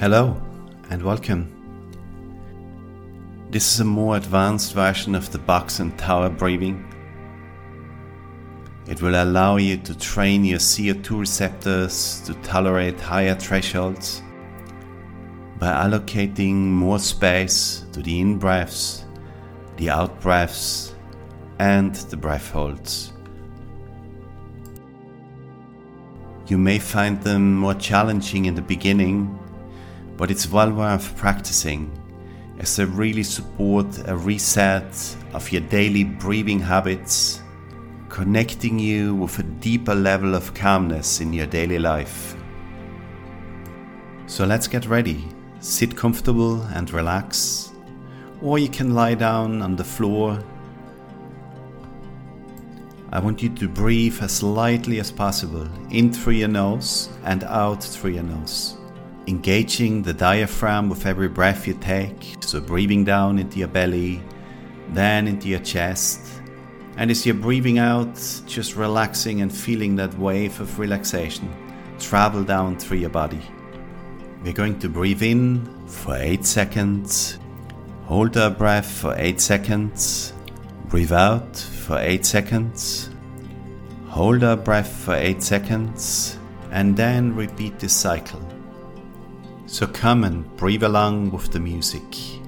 Hello and welcome. This is a more advanced version of the box and tower breathing. It will allow you to train your CO2 receptors to tolerate higher thresholds by allocating more space to the in breaths, the out breaths, and the breath holds. You may find them more challenging in the beginning but it's well worth practicing as they really support a reset of your daily breathing habits, connecting you with a deeper level of calmness in your daily life. So let's get ready. Sit comfortable and relax, or you can lie down on the floor. I want you to breathe as lightly as possible in through your nose and out through your nose engaging the diaphragm with every breath you take. So, breathing down into your belly, then into your chest. And as you're breathing out, just relaxing and feeling that wave of relaxation travel down through your body. We're going to breathe in for 8 seconds, hold our breath for 8 seconds, breathe out for 8 seconds, hold our breath for 8 seconds, and then repeat this cycle. So come and breathe along with the music.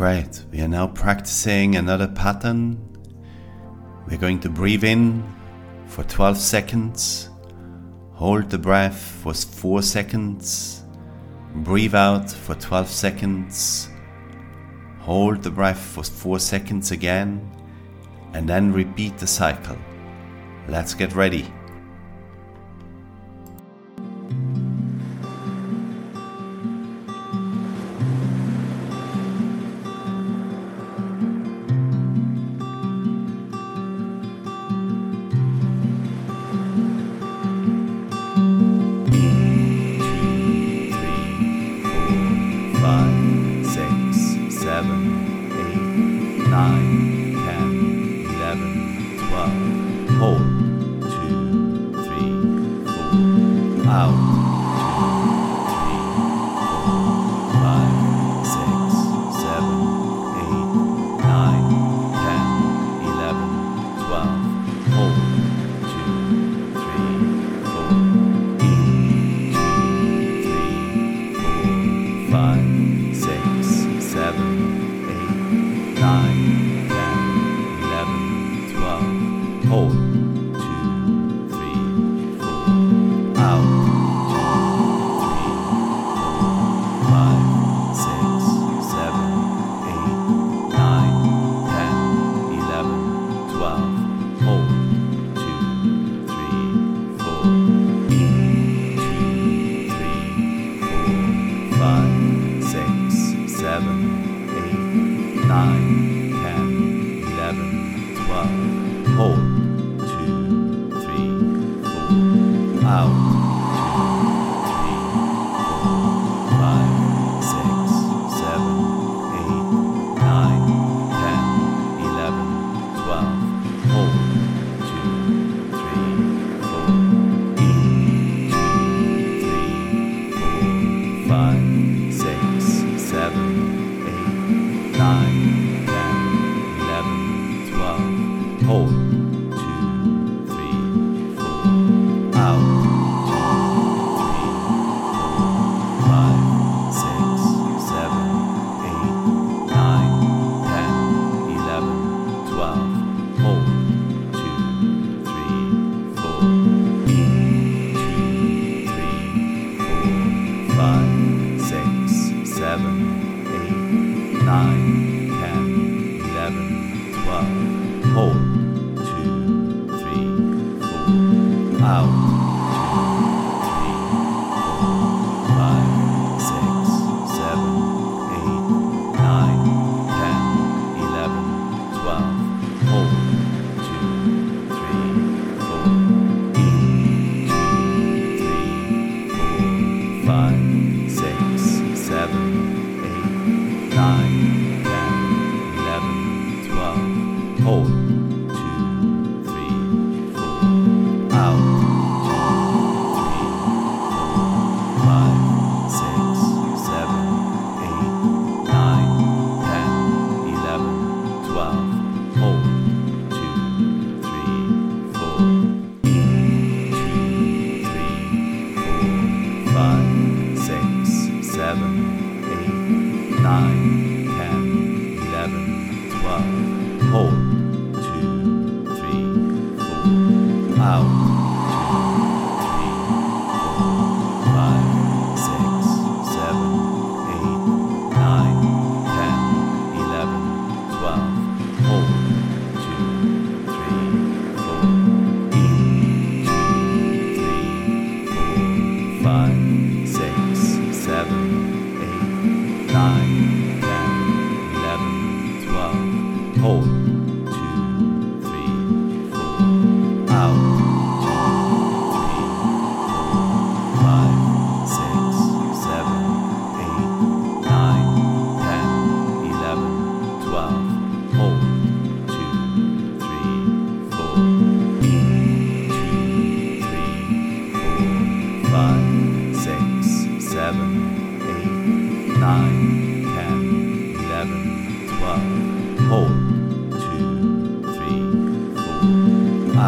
Great. We are now practicing another pattern. We're going to breathe in for 12 seconds, hold the breath for 4 seconds, breathe out for 12 seconds, hold the breath for 4 seconds again, and then repeat the cycle. Let's get ready.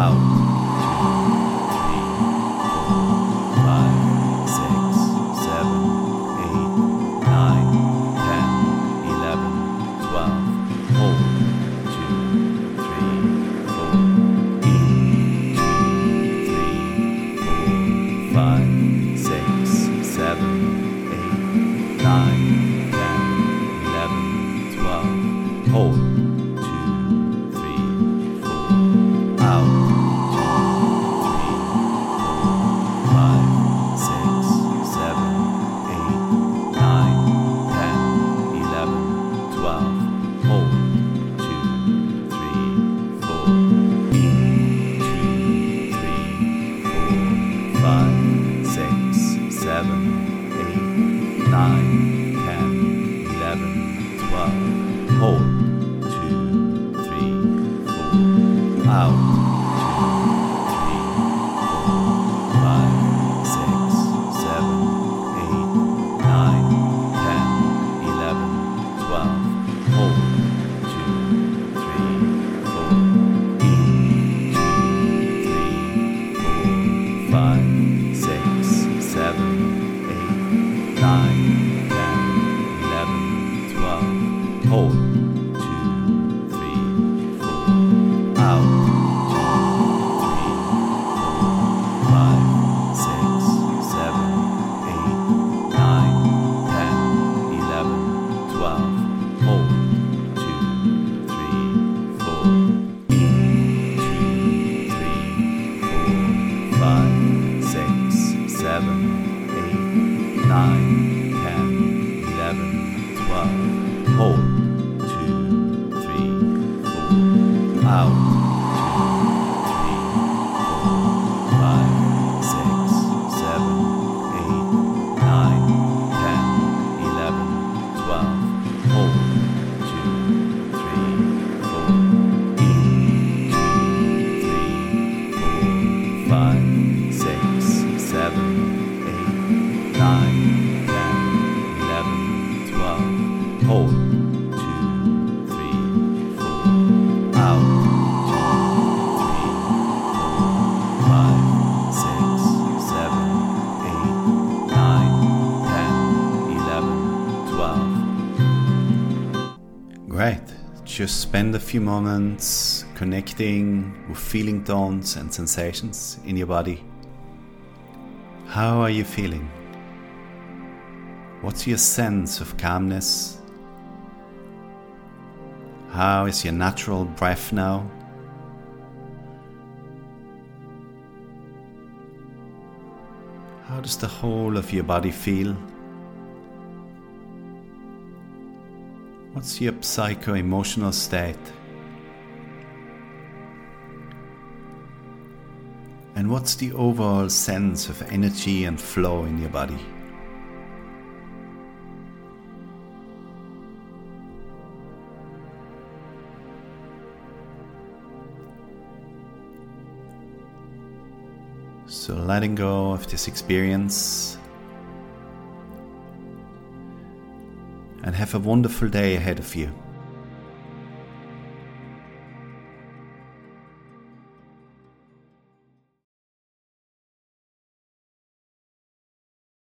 out. Wow. Hold. Two, three, four. Out. Great. Just spend a few moments connecting with feeling tones and sensations in your body. How are you feeling? What's your sense of calmness? How is your natural breath now? How does the whole of your body feel? What's your psycho emotional state? And what's the overall sense of energy and flow in your body? So, letting go of this experience and have a wonderful day ahead of you.